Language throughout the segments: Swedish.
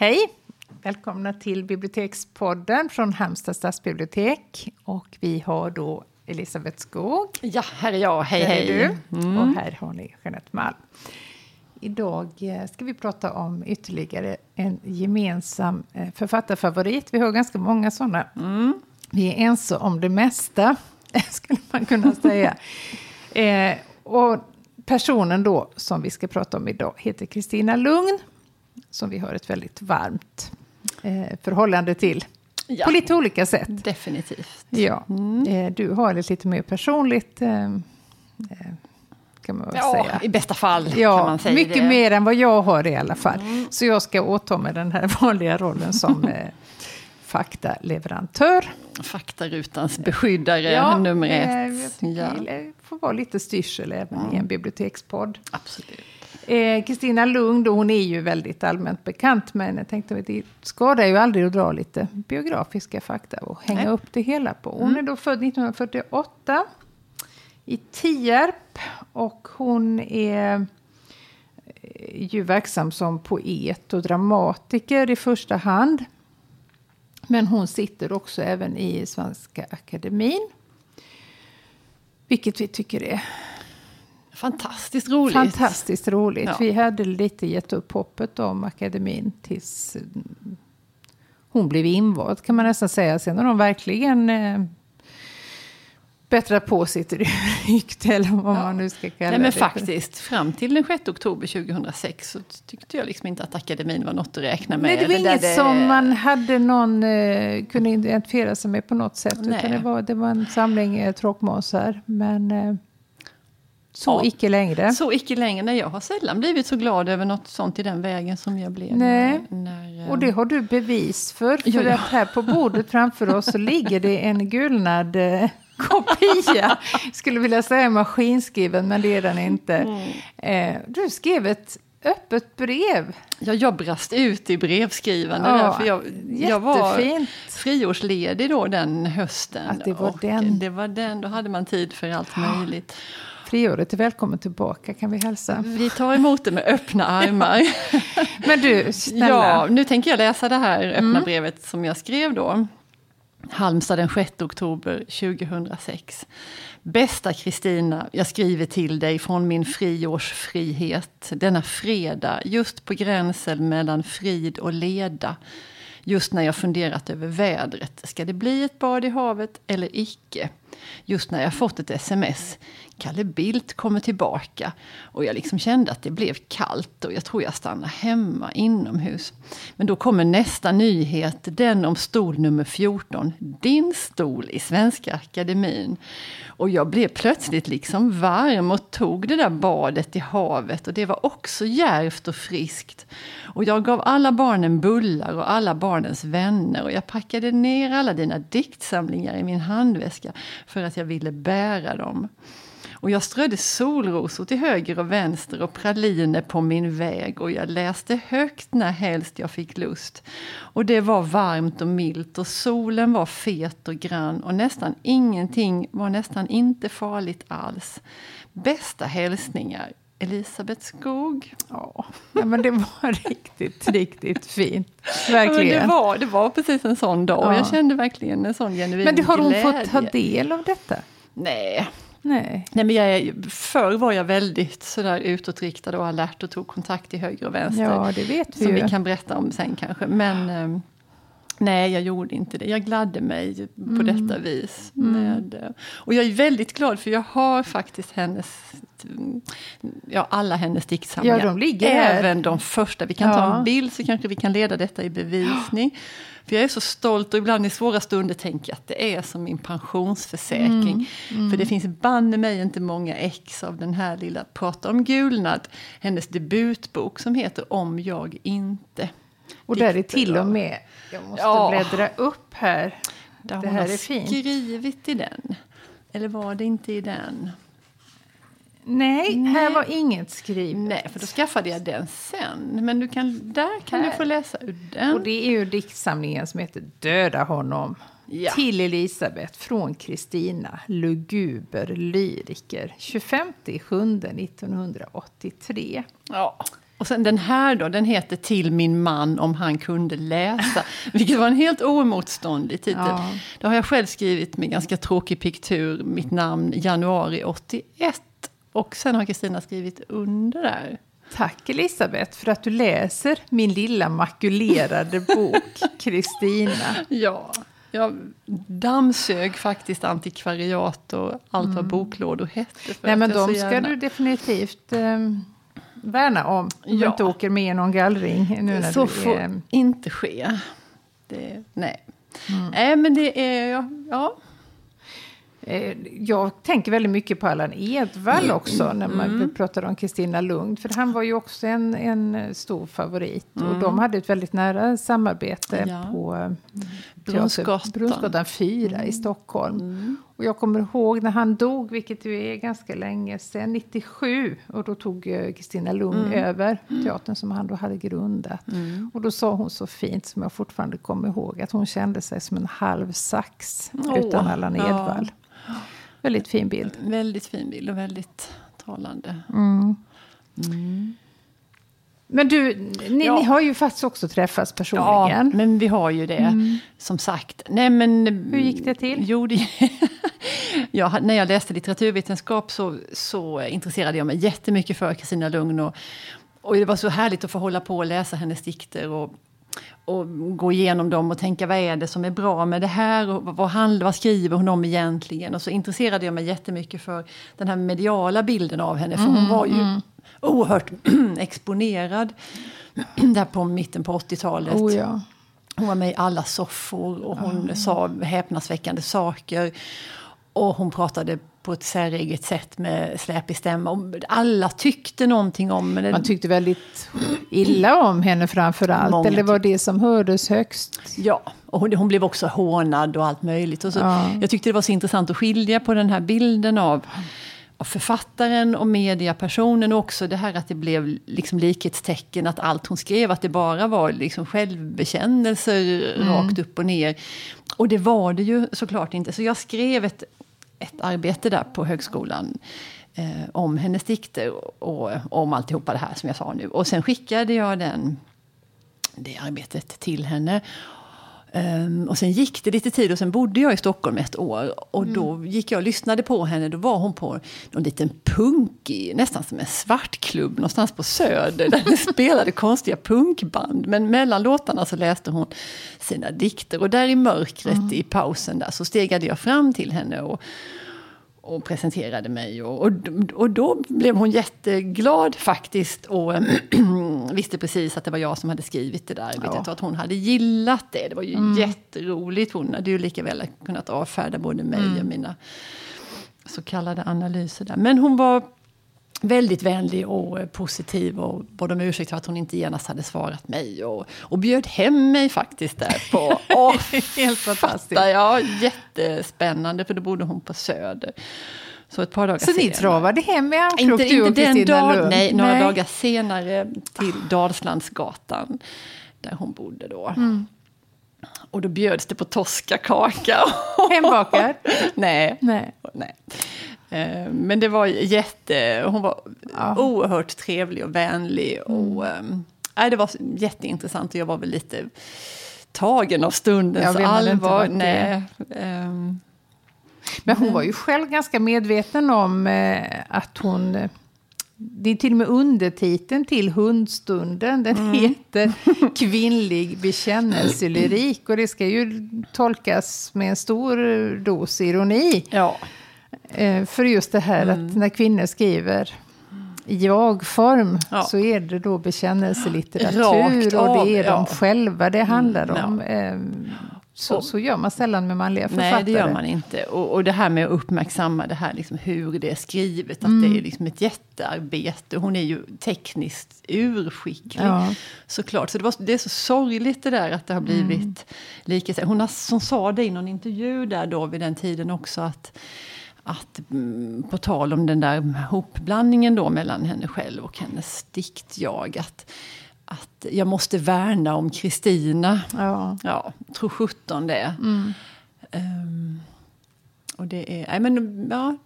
Hej! Välkomna till Bibliotekspodden från Halmstad stadsbibliotek. Och vi har då Elisabeth Skog. Ja, här är jag. Hej, är hej. du. Mm. Och här har ni Jeanette Malm. Idag eh, ska vi prata om ytterligare en gemensam eh, författarfavorit. Vi har ganska många sådana. Mm. Vi är ense om det mesta, skulle man kunna säga. eh, och personen då som vi ska prata om idag heter Kristina Lugn. Som vi har ett väldigt varmt eh, förhållande till. Ja. På lite olika sätt. Definitivt. Ja, Mm. eh, du har det lite mer personligt. Eh, eh, kan man Ja, säga. i bästa fall kan Ja, man säga mycket det. Mm. mer än vad jag har i alla fall. Så jag ska åta mig den här vanliga rollen som eh, faktaleverantör. Faktarutans beskyddare nummer eh, ett. jag tycker ja, det får vara lite styrsel även i en bibliotekspodd. absolut. Eh, Kristina Lund, då, hon är ju väldigt allmänt bekant, men jag tänkte att det skadar ju aldrig att dra lite biografiska fakta och hänga Nej. upp det hela på. Hon är då född 1948 i Tierp och hon är eh, ju verksam som poet och dramatiker i första hand. Men hon sitter också även i Svenska Akademin. Vilket vi tycker är Fantastiskt roligt. Fantastiskt roligt. Ja. Vi hade lite gett upp hoppet om akademin tills mm, hon blev invald kan man nästan säga. Sen har de verkligen eh, bättrat på sitt rykte eller vad man nu ska kalla Nej, men det. faktiskt, fram till den 6 oktober 2006 så tyckte jag liksom inte att akademin var något att räkna med. Nej, det var där inget det- som man hade någon, eh, kunde identifiera sig med på något sätt. Nej. Utan det, var, det var en samling eh, tråkmånsar. Men eh, så Ja. icke längre. Så icke längre. Jag har sällan blivit så glad över något sånt i den vägen som jag blev. Nej. När, när, eh, Och det har du bevis för. För Ja, ja. att här på bordet framför oss så ligger det en gulnad eh, kopia. Skulle vilja säga maskinskriven, men det är den inte. Mm. Eh, du skrev ett öppet brev. Ja, jag brast ut i brevskrivande. Ja, där, för jag, jag var friårsledig då den hösten. Att det var den. Det var den, då hade man tid för allt möjligt. Friåret är välkommen tillbaka kan vi hälsa. Vi tar emot det med öppna armar. Men du, snälla. Ja, nu tänker jag läsa det här öppna Mm. brevet som jag skrev då. Halmstad den 6 oktober 2006. Bästa Kristina, jag skriver till dig från min friårsfrihet denna fredag, just på gränsen mellan frid och leda. Just när jag funderat över vädret. Ska det bli ett bad i havet eller icke? Just när jag fått ett sms. Kalle Bildt kommer tillbaka. Och jag liksom kände att det blev kallt och jag tror jag stannar hemma inomhus. Men då kommer nästa nyhet, den om stol nummer 14. Din stol i Svenska Akademin. Och jag blev plötsligt liksom varm och tog det där badet i havet. Och det var också djärvt och friskt. Och jag gav alla barnen bullar och alla barnens vänner. Och jag packade ner alla dina diktsamlingar i min handväska för att jag ville bära dem. Och jag strödde solrosor till höger och vänster och praliner på min väg och jag läste högt när helst jag fick lust. Och det var varmt och milt och solen var fet och grann och nästan ingenting var nästan inte farligt alls. Bästa hälsningar, Elisabeth Skog. Ja, ja, men det var riktigt, riktigt fint. Ja, men Verkligen. det, var, det var precis en sån dag Ja. jag kände verkligen en sån genuin men det har hon glädje. fått ta del av detta? Nej, Nej. Nej, men jag är, förr var jag väldigt sådär utåtriktad och alert och tog kontakt till höger och vänster. Ja, det vet vi som ju. vi kan berätta om sen kanske. Men eh, nej, jag gjorde inte det. Jag gladde mig på Mm. detta vis. Med, eh, och jag är väldigt glad för jag har faktiskt hennes, mm, ja alla hennes diktsamlingar. Ja, de ligger här. Även de första. Vi kan ta Ja. en bild så kanske vi kan leda detta i bevisning. För jag är så stolt och ibland i svåra stunder tänker jag att det är som min pensionsförsäkring. Mm, För det finns banne mig inte många ex av den här lilla Prata om gulnad. Hennes debutbok som heter Om jag inte. Och där är till och med, jag måste Ja. bläddra upp här. Där Det hon här har är fint. skrivit i den. Eller var det inte i den? Nej, Nej. här var inget skrivet. Nej, för då skaffade jag den sen. Men du kan, där kan Här. du få läsa ur den. Och det är ju diktsamlingen som heter Döda honom. Ja. Till Elisabeth från Kristina, luguber lyriker. 25 7 1983. Ja, Och sen den här då, den heter Till min man om han kunde läsa. vilket var en helt oemotståndlig titel. Ja. Då har jag själv skrivit med ganska tråkig piktur mitt namn januari 81. Och sen har Kristina skrivit under där. Tack Elisabeth för att du läser min lilla makulerade bok, Kristina. ja, jag dammsög faktiskt antikvariat och allt vad mm. boklådor hette. Nej men de ska gärna... du definitivt eh, värna om. Ja. du inte åker med i någon gallring. Nu när Så du får är... inte ske. Det, nej. Mm. Nej men det är, ja, ja Eh, jag tänker väldigt mycket på Allan Edwall mm. också när man mm. pratar om Kristina Lund. För han var ju också en, en stor favorit. Mm. Och de hade ett väldigt nära samarbete ja. på eh, Brunnsgatan. Brunnsgatan 4 mm. i Stockholm. Mm. Och jag kommer ihåg när han dog, vilket ju är ganska länge sedan, 97. Och då tog eh, Kristina Lund mm. över teatern som han då hade grundat. Mm. Och då sa hon så fint, som jag fortfarande kommer ihåg, att hon kände sig som en halv sax oh, utan Allan Edwall. Ja. Väldigt fin bild. Väldigt fin bild och väldigt talande. Mm. Men du, ni, ja. ni, har ju faktiskt också träffats personligen. Ja, men vi har ju det. Mm. Som sagt. Nej, men, Hur gick det till? Jo, det, ja, när jag läste litteraturvetenskap så, så intresserade jag mig jättemycket för Kristina Lugn. Och, och det var så härligt att få hålla på och läsa hennes dikter. Och, och gå igenom dem och tänka vad är det som är bra med det här och vad, handlar, vad skriver hon om egentligen? Och så intresserade jag mig jättemycket för den här mediala bilden av henne för mm, hon var ju mm. oerhört exponerad där på mitten på 80-talet. Oh, ja. Hon var med i alla soffor och hon mm. sa häpnadsväckande saker. Och hon pratade på ett säreget sätt med släpig stämma. Alla tyckte någonting om henne. Man tyckte väldigt illa om henne framför allt. Många eller var det som hördes högst? Ja, och hon, hon blev också hånad och allt möjligt. Och så, ja. Jag tyckte det var så intressant att skilja på den här bilden av av författaren och mediapersonen och också det här att det blev liksom likhetstecken att allt hon skrev, att det bara var liksom självbekännelser mm. rakt upp och ner. Och det var det ju såklart inte. Så jag skrev ett, ett arbete där på högskolan eh, om hennes dikter och, och om alltihopa det här som jag sa nu. Och sen skickade jag den, det arbetet till henne. Um, och sen gick det lite tid och sen bodde jag i Stockholm ett år. Och mm. då gick jag och lyssnade på henne. Då var hon på någon liten punkig, nästan som en svartklubb någonstans på Söder. Där det spelade konstiga punkband. Men mellan låtarna så läste hon sina dikter. Och där i mörkret mm. i pausen där så stegade jag fram till henne. Och, och presenterade mig. Och, och, och då blev hon jätteglad faktiskt och visste precis att det var jag som hade skrivit det där. Ja. Och att hon hade gillat det. Det var ju mm. jätteroligt. Hon hade ju lika väl kunnat avfärda både mig mm. och mina så kallade analyser där. Men hon var väldigt vänlig och eh, positiv och bad om ursäkt för att hon inte genast hade svarat mig. Och, och bjöd hem mig faktiskt där på... Åh, Helt fantastiskt. Ja, jättespännande för då bodde hon på Söder. Så ett par dagar Så senare. ni travade hem i armkrok inte, du och inte den dag? Nej, några nej. dagar senare till Dalslandsgatan. Där hon bodde då. Mm. Och då bjöds det på toskakaka. Hembakad? nej. nej. nej. Eh, men det var jätte... Hon var ja. oerhört trevlig och vänlig. Och, mm. äh, det var jätteintressant och jag var väl lite tagen av stundens allvar. Nej, um, men hon var ju själv ganska medveten om eh, att hon... Det är till och med undertiteln till hundstunden. Den mm. heter Kvinnlig bekännelselyrik. Och det ska ju tolkas med en stor dos ironi. Ja. Eh, för just det här mm. att när kvinnor skriver i jag-form ja. så är det då bekännelselitteratur och det är ja. de själva det handlar mm, om. Mm, så, så gör man sällan med manliga författare. Nej, det gör man inte. Och, och det här med att uppmärksamma det här, liksom, hur det är skrivet, att mm. det är liksom ett jättearbete. Hon är ju tekniskt urskicklig, ja. såklart. Så det, var, det är så sorgligt det där att det har blivit mm. lika. Hon, har, hon sa det i någon intervju där då vid den tiden också, att att mm, på tal om den där hopblandningen då mellan henne själv och hennes diktjag. Att, att jag måste värna om Kristina. Ja. ja, tror sjutton det. Mm. Um, och det är, nej men ja,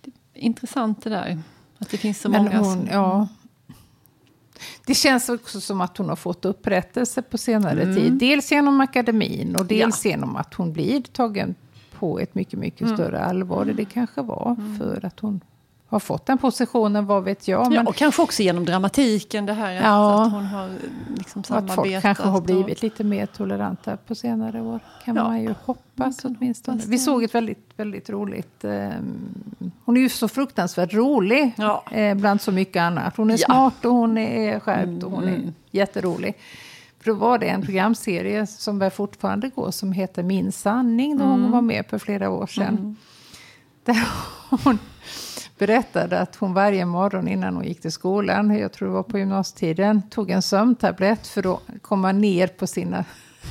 det är intressant det där. Att det finns så men många hon, som... Ja. Det känns också som att hon har fått upprättelse på senare Mm. tid. Dels genom akademin och dels genom att hon blir tagen på ett mycket, mycket Mm. större allvar. Det kanske var för att hon har fått den positionen, vad vet jag. Ja, Men och kanske också genom dramatiken, det här att, Ja. att hon har liksom att folk samarbetat. kanske har blivit lite mer toleranta på senare år. Kan Ja. man ju hoppas kan åtminstone. hoppas Vi såg ett väldigt, väldigt roligt... Eh, hon är ju så fruktansvärt rolig Ja. eh, bland så mycket annat. Hon är Ja. smart och hon är skärpt och hon är Mm. jätterolig. För då var det en programserie som väl fortfarande går som heter Min sanning. Då Mm. hon var med för flera år sedan. Där hon berättade att hon varje morgon innan hon gick till skolan, jag tror det var på gymnasietiden, tog en sömntablett för att komma ner på sina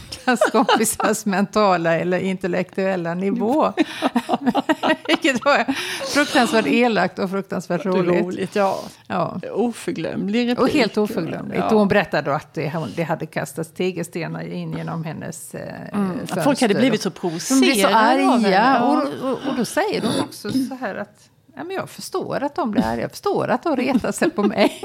klasskompisars mentala eller intellektuella nivå. Vilket var fruktansvärt elakt och fruktansvärt roligt. roligt. Ja. Ja. Oförglömlig replik. Och helt oförglömligt. Ja. Och hon berättade att det, det hade kastats tegelstenar in genom hennes eh, fönster. Folk hade blivit så De provocerade blev så arga. Och, och, och då säger de också så här att ja, men jag förstår att de blir arga. Jag förstår att de retar sig på mig.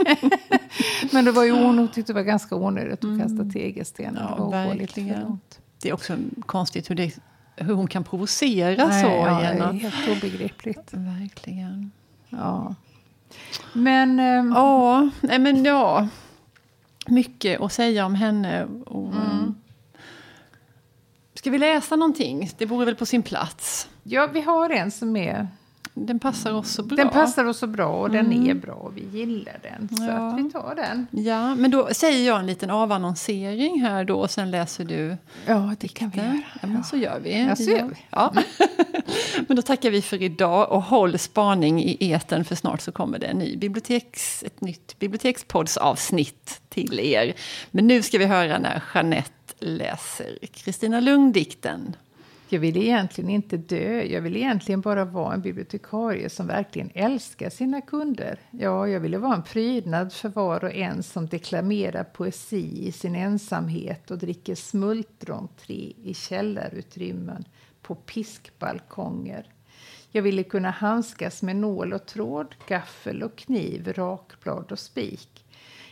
men det var ju hon tyckte det var ganska onödigt att kasta tegelstenar. Ja, det var lite långt. Det är också konstigt hur, det, hur hon kan provocera Nej, så. ja, det är genom, helt obegripligt. verkligen. Ja. Men... ehm, Ja, nej men ja. Mycket att säga om henne. Och, Mm. Ska vi läsa någonting? Det vore väl på sin plats. Ja, vi har en som är... Den passar oss så bra. Den passar oss så bra och den är bra och vi gillar den. Så Ja. att vi tar den. Ja, men då säger jag en liten avannonsering här då och sen läser du Ja, det kan vi göra. Ja, men så gör vi. Ja, så gör vi. Ja. men då tackar vi för idag och håll spaning i eten för snart så kommer det en ny biblioteks, ett nytt bibliotekspoddsavsnitt till er. Men nu ska vi höra när Jeanette läser Kristina Lund-dikten. Jag vill egentligen inte dö. Jag vill egentligen bara vara en bibliotekarie som verkligen älskar sina kunder. Ja, jag ville vara en prydnad för var och en som deklamerar poesi i sin ensamhet och dricker smultronte i källarutrymmen på piskbalkonger. Jag ville kunna handskas med nål och tråd, gaffel och kniv, rakblad och spik.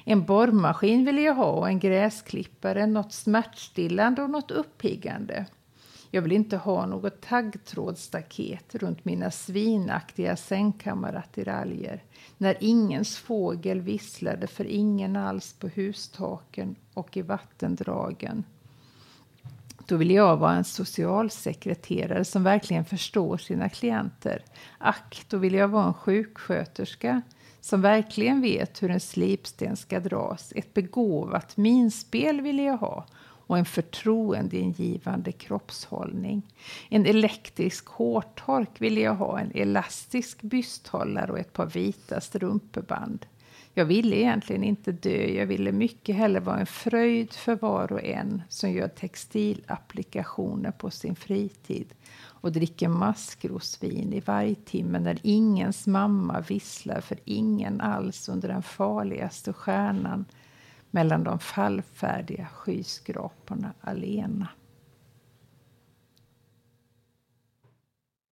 En borrmaskin ville jag ha och en gräsklippare, något smärtstillande och något uppiggande. Jag vill inte ha något taggtrådsstaket runt mina svinaktiga sängkammarattiraljer när ingens fågel visslade för ingen alls på hustaken och i vattendragen. Då vill jag vara en socialsekreterare som verkligen förstår sina klienter. Ack, då vill jag vara en sjuksköterska som verkligen vet hur en slipsten ska dras. Ett begåvat minspel vill jag ha och en förtroendeingivande kroppshållning. En elektrisk hårtork ville jag ha, en elastisk bysthållare och ett par vita strumpeband. Jag ville egentligen inte dö, jag ville mycket hellre vara en fröjd för var och en som gör textilapplikationer på sin fritid och dricker maskrosvin i varje timme när ingens mamma visslar för ingen alls under den farligaste stjärnan mellan de fallfärdiga skyskraporna alena.